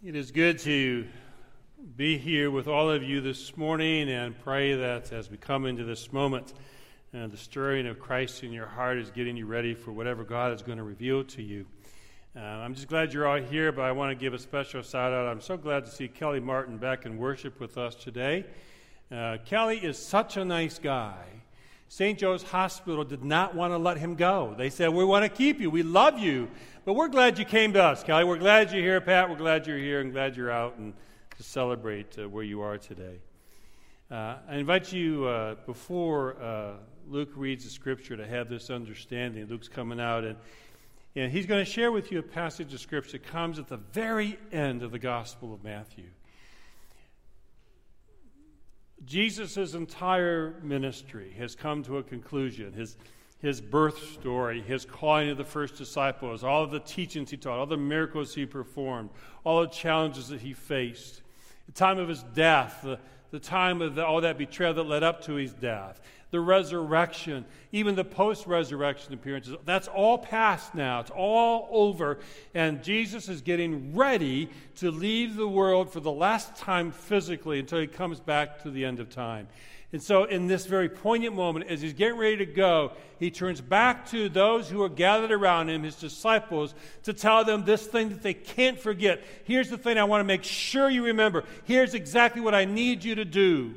It is good to be here with all of you this morning and pray that as we come into this moment, uh, the stirring of Christ in your heart is getting you ready for whatever God is going to reveal to you. Uh, I'm just glad you're all here, but I want to give a special shout out. I'm so glad to see Kelly Martin back in worship with us today. Uh, Kelly is such a nice guy. St. Joe's Hospital did not want to let him go. They said, We want to keep you. We love you. But we're glad you came to us, Kelly. We're glad you're here, Pat. We're glad you're here and glad you're out and to celebrate uh, where you are today. Uh, I invite you, uh, before uh, Luke reads the scripture, to have this understanding. Luke's coming out, and, and he's going to share with you a passage of scripture that comes at the very end of the Gospel of Matthew. Jesus' entire ministry has come to a conclusion. His, his birth story, his calling of the first disciples, all of the teachings he taught, all the miracles he performed, all the challenges that he faced, the time of his death, the, the time of the, all that betrayal that led up to his death, the resurrection, even the post resurrection appearances. That's all past now. It's all over. And Jesus is getting ready to leave the world for the last time physically until he comes back to the end of time. And so, in this very poignant moment, as he's getting ready to go, he turns back to those who are gathered around him, his disciples, to tell them this thing that they can't forget. Here's the thing I want to make sure you remember. Here's exactly what I need you to do.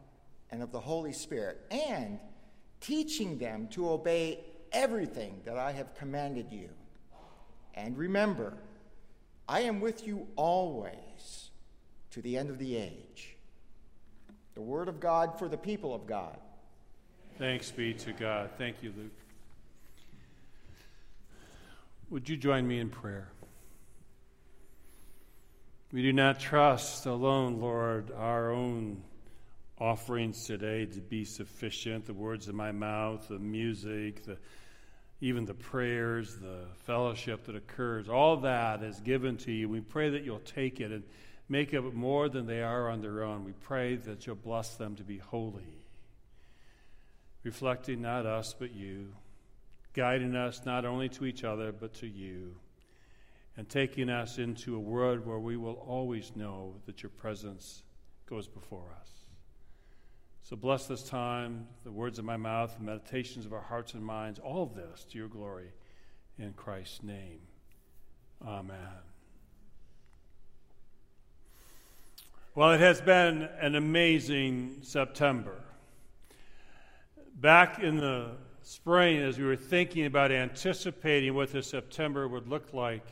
and of the Holy Spirit, and teaching them to obey everything that I have commanded you. And remember, I am with you always to the end of the age. The word of God for the people of God. Thanks be to God. Thank you, Luke. Would you join me in prayer? We do not trust alone, Lord, our own offerings today to be sufficient the words of my mouth, the music, the, even the prayers, the fellowship that occurs. All that is given to you. We pray that you'll take it and make it more than they are on their own. We pray that you'll bless them to be holy, reflecting not us but you, guiding us not only to each other but to you. And taking us into a world where we will always know that your presence goes before us. So bless this time, the words of my mouth, the meditations of our hearts and minds, all of this to your glory in Christ's name. Amen. Well, it has been an amazing September. Back in the spring, as we were thinking about anticipating what this September would look like,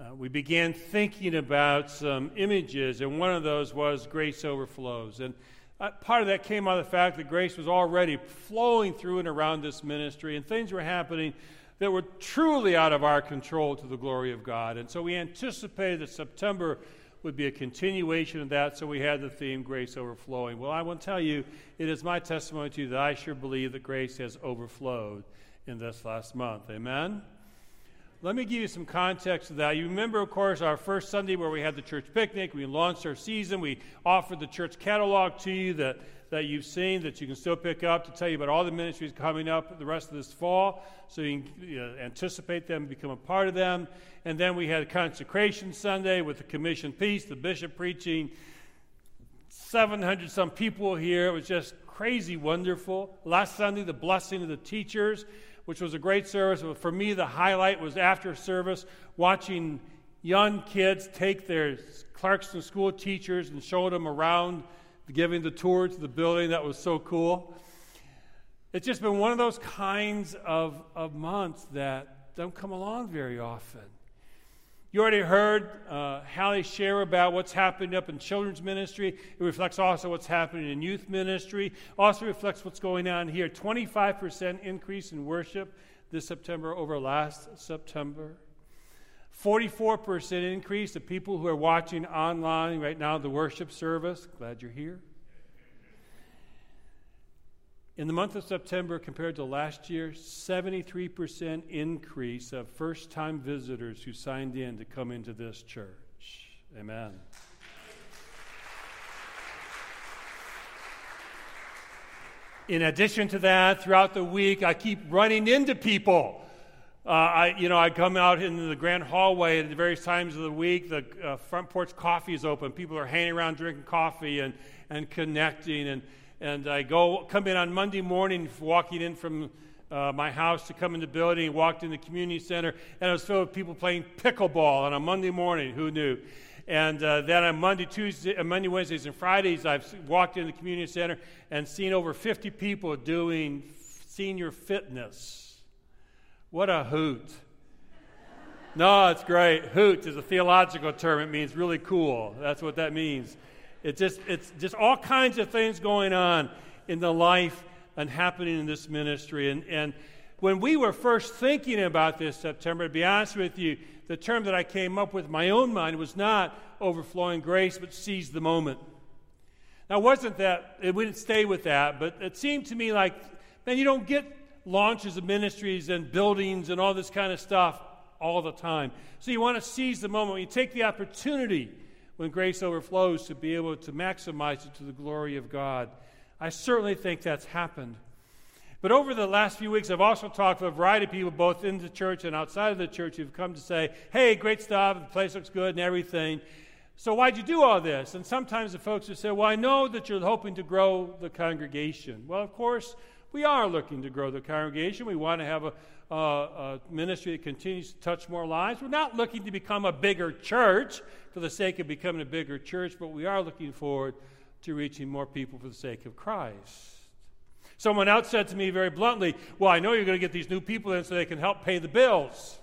uh, we began thinking about some images, and one of those was Grace Overflows. And uh, part of that came out of the fact that grace was already flowing through and around this ministry, and things were happening that were truly out of our control to the glory of God. And so we anticipated that September would be a continuation of that, so we had the theme Grace Overflowing. Well, I to tell you, it is my testimony to you that I sure believe that grace has overflowed in this last month. Amen? Let me give you some context to that. You remember, of course, our first Sunday where we had the church picnic. We launched our season. We offered the church catalog to you that, that you've seen, that you can still pick up to tell you about all the ministries coming up the rest of this fall so you can you know, anticipate them, become a part of them. And then we had Consecration Sunday with the commission piece, the bishop preaching. 700 some people here. It was just crazy wonderful. Last Sunday, the blessing of the teachers which was a great service. For me, the highlight was after service, watching young kids take their Clarkston school teachers and show them around, giving the tour to the building. That was so cool. It's just been one of those kinds of, of months that don't come along very often. You already heard uh, Hallie share about what's happening up in children's ministry. It reflects also what's happening in youth ministry. Also reflects what's going on here. 25% increase in worship this September over last September. 44% increase of people who are watching online right now the worship service. Glad you're here. In the month of September, compared to last year, 73% increase of first time visitors who signed in to come into this church. Amen. In addition to that, throughout the week, I keep running into people. Uh, I, you know, I come out into the grand hallway at various times of the week. The uh, front porch coffee is open. People are hanging around drinking coffee and, and connecting. And and I go come in on Monday morning, walking in from uh, my house to come in the building, walked in the community center, and it was filled with people playing pickleball on a Monday morning. Who knew? And uh, then on Monday, Tuesday, uh, Monday, Wednesdays, and Fridays, I've walked in the community center and seen over 50 people doing senior fitness. What a hoot! no, it's great. Hoot is a theological term. It means really cool. That's what that means. It's just, it's just all kinds of things going on in the life and happening in this ministry. And, and when we were first thinking about this September, to be honest with you, the term that I came up with my own mind was not overflowing grace, but seize the moment. Now, it wasn't that, it wouldn't stay with that, but it seemed to me like, man, you don't get launches of ministries and buildings and all this kind of stuff all the time. So you want to seize the moment. You take the opportunity when grace overflows to be able to maximize it to the glory of God. I certainly think that's happened. But over the last few weeks, I've also talked with a variety of people, both in the church and outside of the church, who've come to say, hey, great stuff, the place looks good and everything. So why'd you do all this? And sometimes the folks would say, well, I know that you're hoping to grow the congregation. Well, of course, we are looking to grow the congregation. We want to have a, a, a ministry that continues to touch more lives. We're not looking to become a bigger church for the sake of becoming a bigger church, but we are looking forward to reaching more people for the sake of Christ. Someone else said to me very bluntly, Well, I know you're going to get these new people in so they can help pay the bills.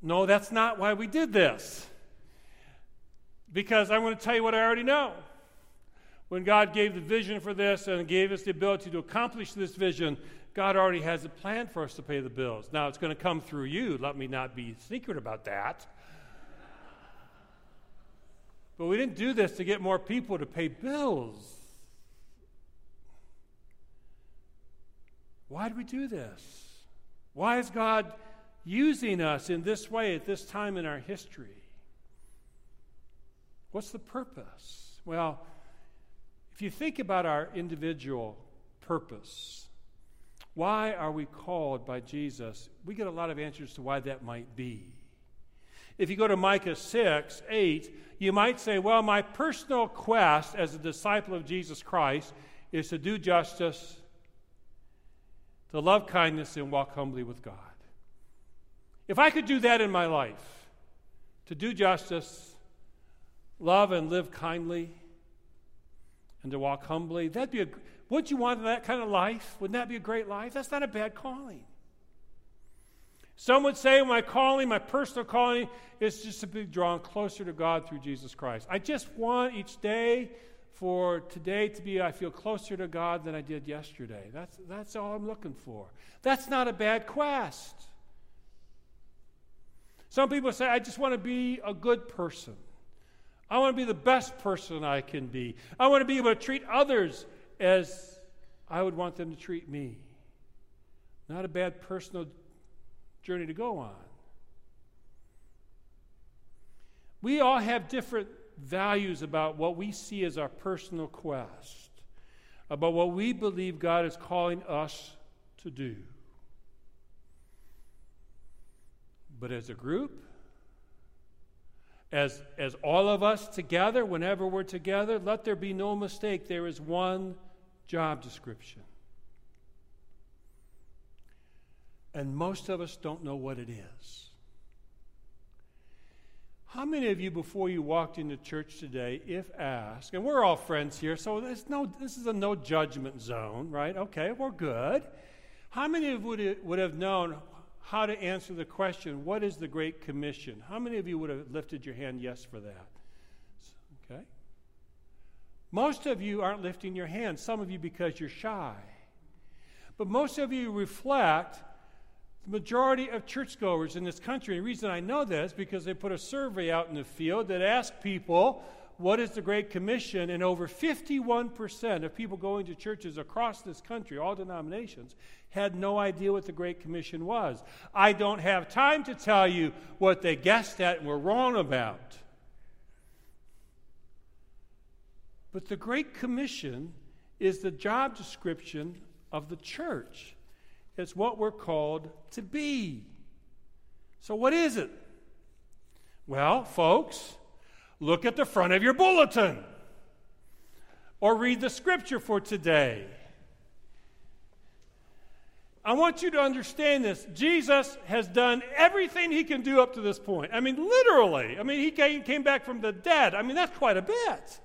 No, that's not why we did this. Because I'm going to tell you what I already know. When God gave the vision for this and gave us the ability to accomplish this vision, God already has a plan for us to pay the bills. Now, it's going to come through you. Let me not be secret about that. But we didn't do this to get more people to pay bills. Why did we do this? Why is God using us in this way at this time in our history? What's the purpose? Well, if you think about our individual purpose, why are we called by Jesus? We get a lot of answers to why that might be. If you go to Micah 6, 8, you might say, well, my personal quest as a disciple of Jesus Christ is to do justice, to love kindness, and walk humbly with God. If I could do that in my life, to do justice, love and live kindly, and to walk humbly, that'd be a would you want that kind of life? Wouldn't that be a great life? That's not a bad calling. Some would say my calling, my personal calling, is just to be drawn closer to God through Jesus Christ. I just want each day for today to be, I feel closer to God than I did yesterday. That's, that's all I'm looking for. That's not a bad quest. Some people say, I just want to be a good person. I want to be the best person I can be. I want to be able to treat others as I would want them to treat me. Not a bad personal journey to go on. We all have different values about what we see as our personal quest, about what we believe God is calling us to do. But as a group, as, as all of us together, whenever we're together, let there be no mistake, there is one job description. And most of us don't know what it is. How many of you, before you walked into church today, if asked, and we're all friends here, so there's no, this is a no judgment zone, right? Okay, we're good. How many of you would, would have known how to answer the question, What is the Great Commission? How many of you would have lifted your hand yes for that? Okay. Most of you aren't lifting your hand, some of you because you're shy. But most of you reflect The majority of churchgoers in this country, and the reason I know this because they put a survey out in the field that asked people, What is the Great Commission? And over 51% of people going to churches across this country, all denominations, had no idea what the Great Commission was. I don't have time to tell you what they guessed at and were wrong about. But the Great Commission is the job description of the church. It's what we're called to be. So, what is it? Well, folks, look at the front of your bulletin or read the scripture for today. I want you to understand this. Jesus has done everything he can do up to this point. I mean, literally. I mean, he came back from the dead. I mean, that's quite a bit.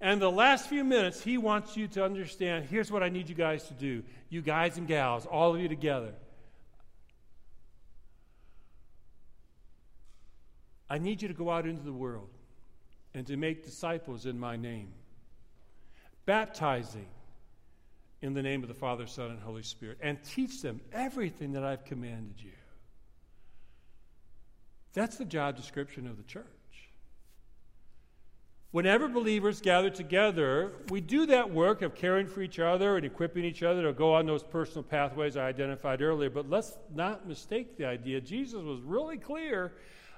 And the last few minutes, he wants you to understand here's what I need you guys to do. You guys and gals, all of you together. I need you to go out into the world and to make disciples in my name, baptizing in the name of the Father, Son, and Holy Spirit, and teach them everything that I've commanded you. That's the job description of the church. Whenever believers gather together, we do that work of caring for each other and equipping each other to go on those personal pathways I identified earlier. But let's not mistake the idea. Jesus was really clear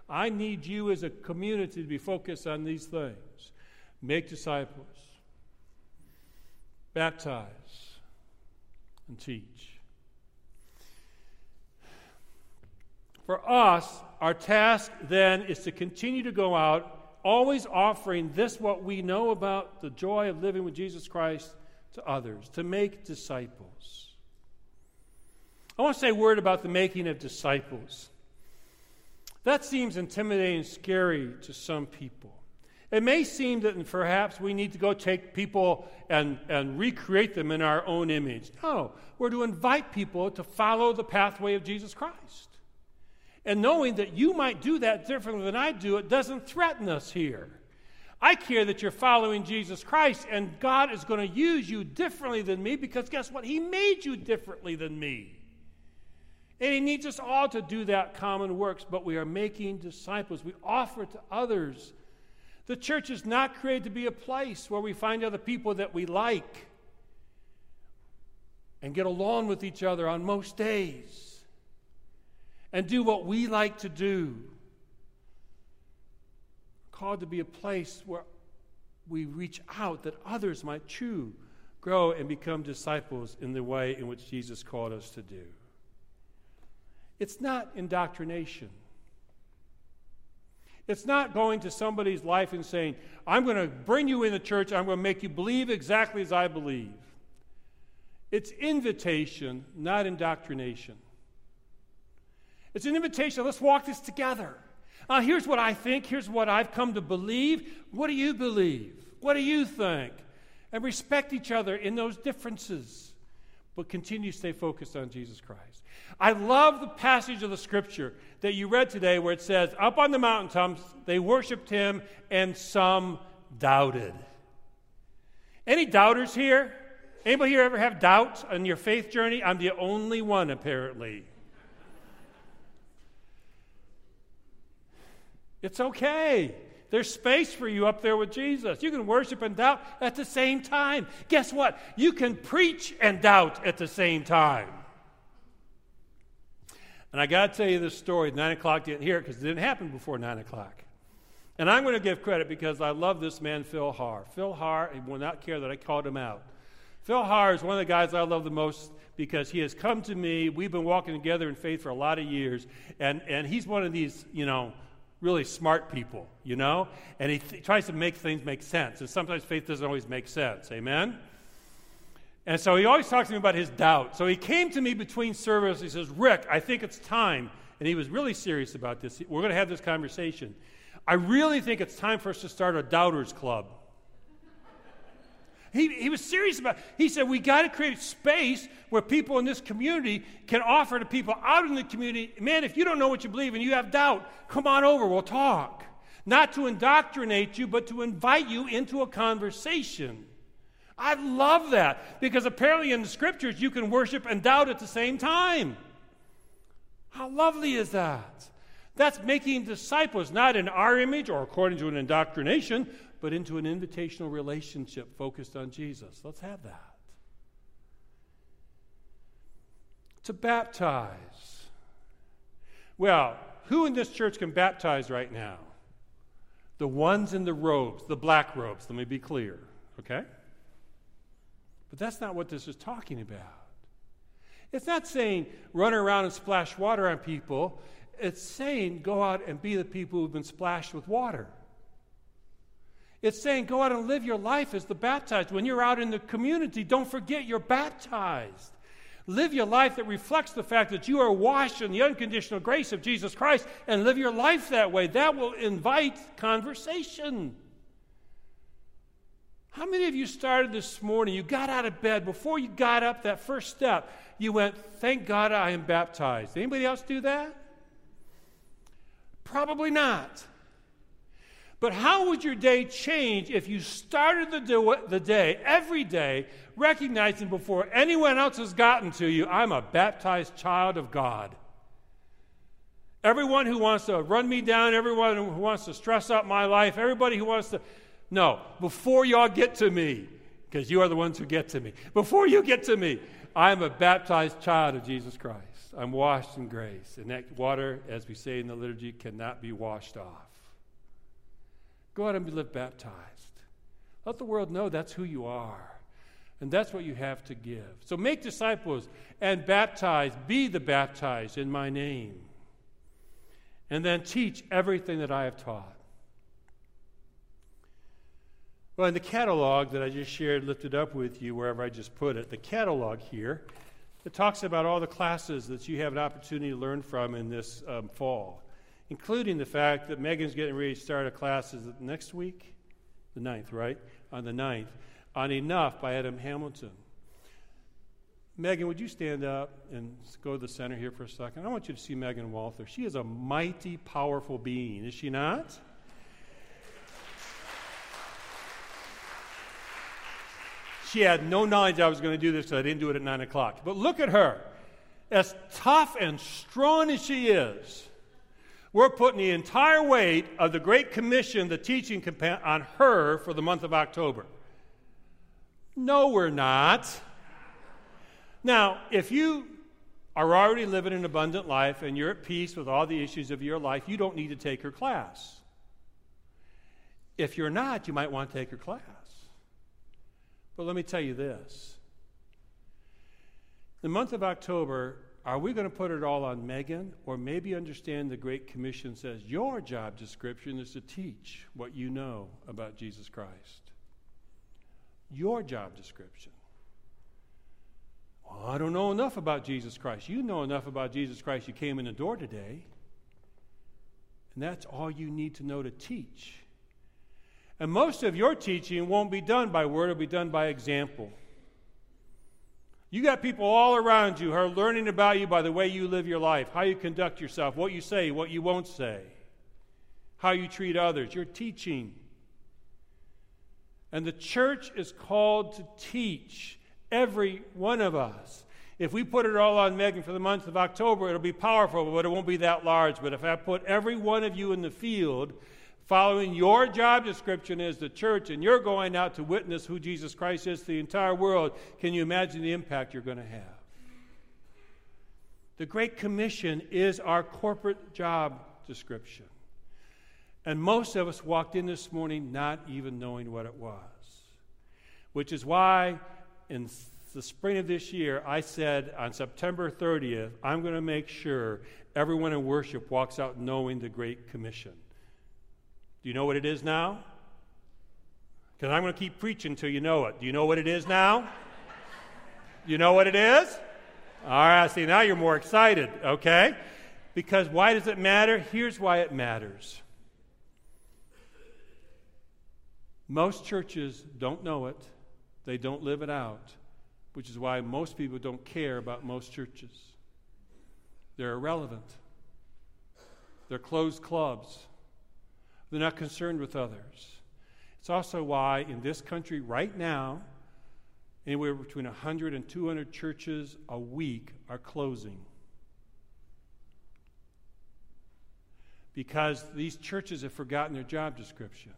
I need you as a community to be focused on these things make disciples, baptize, and teach. For us, our task then is to continue to go out always offering this what we know about the joy of living with Jesus Christ to others, to make disciples. I want to say a word about the making of disciples. That seems intimidating and scary to some people. It may seem that perhaps we need to go take people and, and recreate them in our own image. No, we're to invite people to follow the pathway of Jesus Christ. And knowing that you might do that differently than I do, it doesn't threaten us here. I care that you're following Jesus Christ, and God is going to use you differently than me because guess what? He made you differently than me. And He needs us all to do that common works, but we are making disciples. We offer to others. The church is not created to be a place where we find other people that we like and get along with each other on most days and do what we like to do. Called to be a place where we reach out that others might chew, grow, and become disciples in the way in which Jesus called us to do. It's not indoctrination. It's not going to somebody's life and saying, I'm going to bring you in the church, I'm going to make you believe exactly as I believe. It's invitation, not indoctrination. It's an invitation. Let's walk this together. Uh, here's what I think. Here's what I've come to believe. What do you believe? What do you think? And respect each other in those differences, but continue to stay focused on Jesus Christ. I love the passage of the scripture that you read today where it says, Up on the mountaintops, they worshiped him, and some doubted. Any doubters here? Anybody here ever have doubts on your faith journey? I'm the only one, apparently. It's okay. There's space for you up there with Jesus. You can worship and doubt at the same time. Guess what? You can preach and doubt at the same time. And I got to tell you this story. Nine o'clock didn't hear it because it didn't happen before nine o'clock. And I'm going to give credit because I love this man, Phil Har. Phil Har, will not care that I called him out. Phil Har is one of the guys I love the most because he has come to me. We've been walking together in faith for a lot of years. And, and he's one of these, you know, really smart people, you know? And he th- tries to make things make sense. And sometimes faith doesn't always make sense. Amen? And so he always talks to me about his doubt. So he came to me between services. He says, Rick, I think it's time. And he was really serious about this. We're going to have this conversation. I really think it's time for us to start a doubters club. He, he was serious about it. He said, We got to create space where people in this community can offer to people out in the community, man, if you don't know what you believe and you have doubt, come on over, we'll talk. Not to indoctrinate you, but to invite you into a conversation. I love that because apparently in the scriptures you can worship and doubt at the same time. How lovely is that? That's making disciples, not in our image or according to an indoctrination, but into an invitational relationship focused on Jesus. Let's have that. To baptize. Well, who in this church can baptize right now? The ones in the robes, the black robes, let me be clear, okay? But that's not what this is talking about. It's not saying run around and splash water on people. It's saying go out and be the people who've been splashed with water. It's saying go out and live your life as the baptized. When you're out in the community, don't forget you're baptized. Live your life that reflects the fact that you are washed in the unconditional grace of Jesus Christ and live your life that way. That will invite conversation. How many of you started this morning? You got out of bed before you got up that first step. You went, "Thank God I am baptized." Anybody else do that? Probably not. But how would your day change if you started the, the day every day recognizing before anyone else has gotten to you, I'm a baptized child of God? Everyone who wants to run me down, everyone who wants to stress out my life, everybody who wants to. No, before y'all get to me, because you are the ones who get to me, before you get to me, I am a baptized child of Jesus Christ. I'm washed in grace. And that water, as we say in the liturgy, cannot be washed off. Go out and be live baptized. Let the world know that's who you are. And that's what you have to give. So make disciples and baptize, be the baptized in my name. And then teach everything that I have taught. Well, in the catalog that I just shared, lifted up with you, wherever I just put it, the catalog here, it talks about all the classes that you have an opportunity to learn from in this um, fall, including the fact that Megan's getting ready to start a class is next week? The 9th, right? On the 9th, on Enough by Adam Hamilton. Megan, would you stand up and go to the center here for a second? I want you to see Megan Walther. She is a mighty, powerful being, is she not? She had no knowledge I was going to do this, so I didn't do it at 9 o'clock. But look at her. As tough and strong as she is, we're putting the entire weight of the Great Commission, the teaching on her for the month of October. No, we're not. Now, if you are already living an abundant life and you're at peace with all the issues of your life, you don't need to take her class. If you're not, you might want to take her class. But let me tell you this the month of October, are we going to put it all on Megan or maybe understand the Great Commission says your job description is to teach what you know about Jesus Christ? Your job description. Well, I don't know enough about Jesus Christ. You know enough about Jesus Christ. You came in the door today. And that's all you need to know to teach. And most of your teaching won't be done by word, it'll be done by example. You got people all around you who are learning about you by the way you live your life, how you conduct yourself, what you say, what you won't say, how you treat others. You're teaching. And the church is called to teach every one of us. If we put it all on Megan for the month of October, it'll be powerful, but it won't be that large. But if I put every one of you in the field, following your job description as the church, and you're going out to witness who Jesus Christ is to the entire world, can you imagine the impact you're going to have? The Great Commission is our corporate job description. And most of us walked in this morning not even knowing what it was. Which is why in the spring of this year, I said on September 30th, I'm going to make sure everyone in worship walks out knowing the Great Commission. Do you know what it is now? Because I'm going to keep preaching until you know it. Do you know what it is now? You know what it is? All right, see, now you're more excited, okay? Because why does it matter? Here's why it matters. Most churches don't know it, they don't live it out, which is why most people don't care about most churches. They're irrelevant, they're closed clubs. They're not concerned with others. It's also why in this country right now, anywhere between 100 and 200 churches a week are closing. because these churches have forgotten their job description.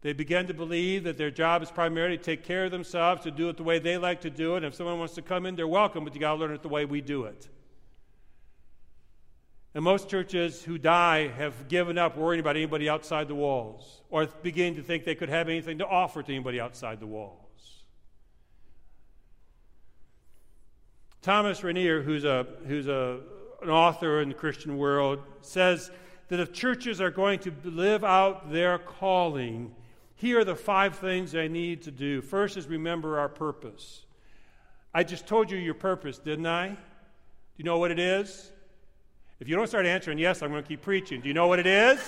They begin to believe that their job is primarily to take care of themselves, to do it the way they like to do it. And if someone wants to come in, they're welcome, but you got to learn it the way we do it. And most churches who die have given up worrying about anybody outside the walls or beginning to think they could have anything to offer to anybody outside the walls. Thomas Rainer, who's, a, who's a, an author in the Christian world, says that if churches are going to live out their calling, here are the five things they need to do. First is remember our purpose. I just told you your purpose, didn't I? Do you know what it is? If you don't start answering yes, I'm going to keep preaching. Do you know what it is?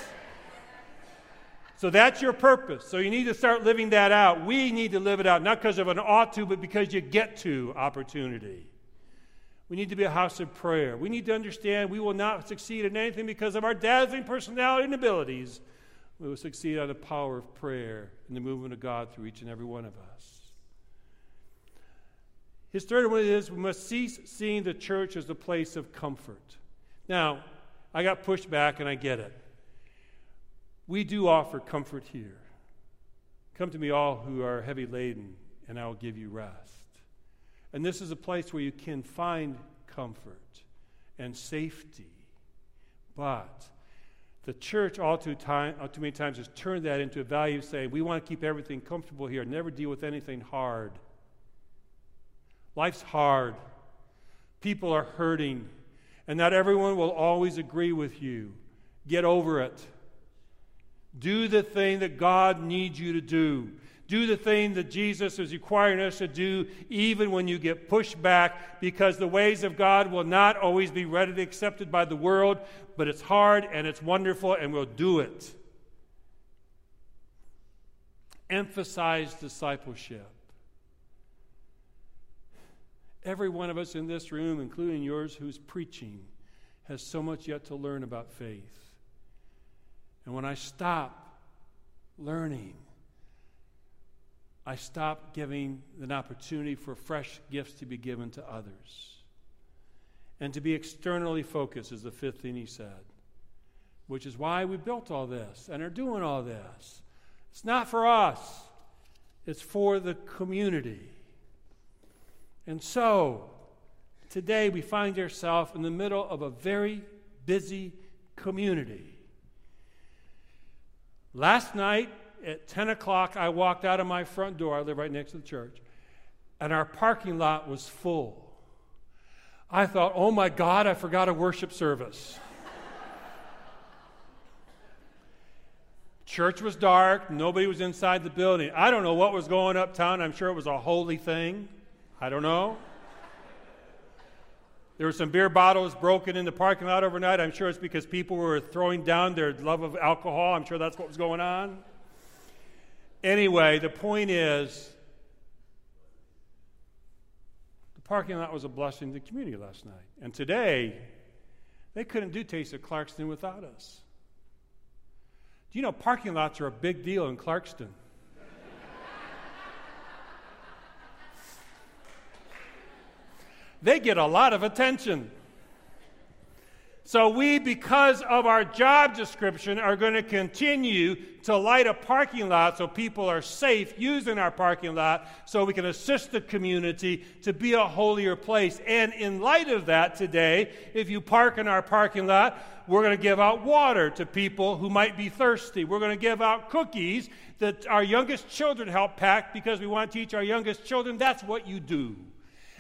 So that's your purpose. So you need to start living that out. We need to live it out, not because of an ought to, but because you get to opportunity. We need to be a house of prayer. We need to understand we will not succeed in anything because of our dazzling personality and abilities. We will succeed on the power of prayer and the movement of God through each and every one of us. His third one is we must cease seeing the church as a place of comfort. Now, I got pushed back and I get it. We do offer comfort here. Come to me, all who are heavy laden, and I will give you rest. And this is a place where you can find comfort and safety. But the church, all too, time, all too many times, has turned that into a value saying, we want to keep everything comfortable here, never deal with anything hard. Life's hard. People are hurting. And not everyone will always agree with you. Get over it. Do the thing that God needs you to do. Do the thing that Jesus is requiring us to do, even when you get pushed back, because the ways of God will not always be readily accepted by the world, but it's hard and it's wonderful, and we'll do it. Emphasize discipleship. Every one of us in this room, including yours who's preaching, has so much yet to learn about faith. And when I stop learning, I stop giving an opportunity for fresh gifts to be given to others. And to be externally focused is the fifth thing he said, which is why we built all this and are doing all this. It's not for us, it's for the community. And so, today we find ourselves in the middle of a very busy community. Last night, at 10 o'clock, I walked out of my front door. I live right next to the church. And our parking lot was full. I thought, oh my God, I forgot a worship service. Church was dark. Nobody was inside the building. I don't know what was going uptown. I'm sure it was a holy thing. I don't know. There were some beer bottles broken in the parking lot overnight. I'm sure it's because people were throwing down their love of alcohol. I'm sure that's what was going on. Anyway, the point is the parking lot was a blessing to the community last night. And today, they couldn't do Taste of Clarkston without us. Do you know parking lots are a big deal in Clarkston? They get a lot of attention. So, we, because of our job description, are going to continue to light a parking lot so people are safe using our parking lot so we can assist the community to be a holier place. And in light of that, today, if you park in our parking lot, we're going to give out water to people who might be thirsty. We're going to give out cookies that our youngest children help pack because we want to teach our youngest children that's what you do.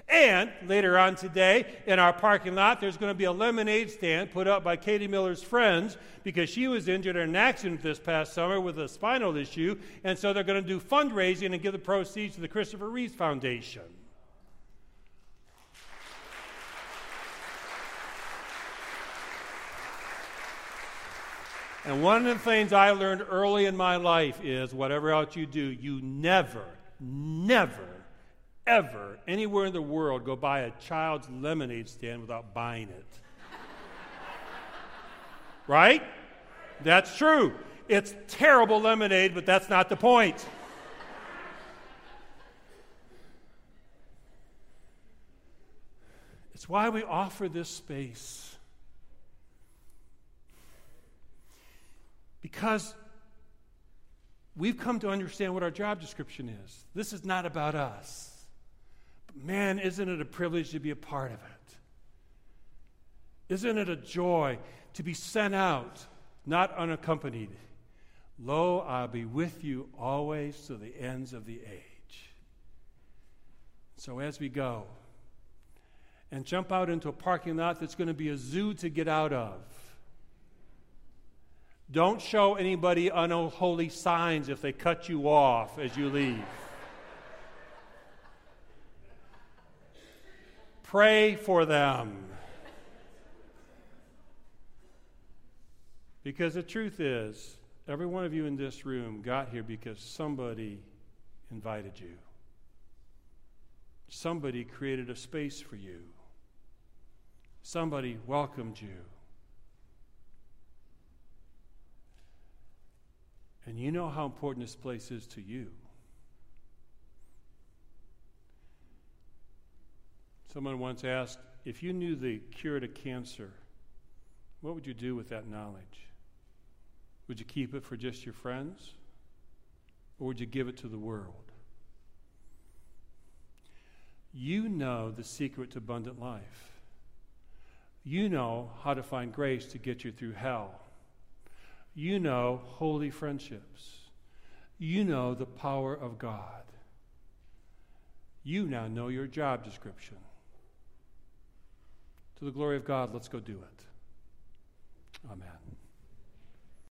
And later on today, in our parking lot, there's going to be a lemonade stand put up by Katie Miller's friends because she was injured in an accident this past summer with a spinal issue. And so they're going to do fundraising and give the proceeds to the Christopher Reeve Foundation. And one of the things I learned early in my life is whatever else you do, you never, never ever, anywhere in the world, go by a child's lemonade stand without buying it. right? That's true. It's terrible lemonade, but that's not the point. It's why we offer this space. Because we've come to understand what our job description is. This is not about us. Man, isn't it a privilege to be a part of it? Isn't it a joy to be sent out, not unaccompanied? Lo, I'll be with you always to the ends of the age. So as we go and jump out into a parking lot that's going to be a zoo to get out of, don't show anybody unholy signs if they cut you off as you leave. Pray for them. Because the truth is, every one of you in this room got here because somebody invited you. Somebody created a space for you. Somebody welcomed you. And you know how important this place is to you. Someone once asked if you knew the cure to cancer, what would you do with that knowledge? Would you keep it for just your friends? Or would you give it to the world? You know the secret to abundant life. You know how to find grace to get you through hell. You know holy friendships. You know the power of God. You now know your job description. To the glory of God, let's go do it. Amen.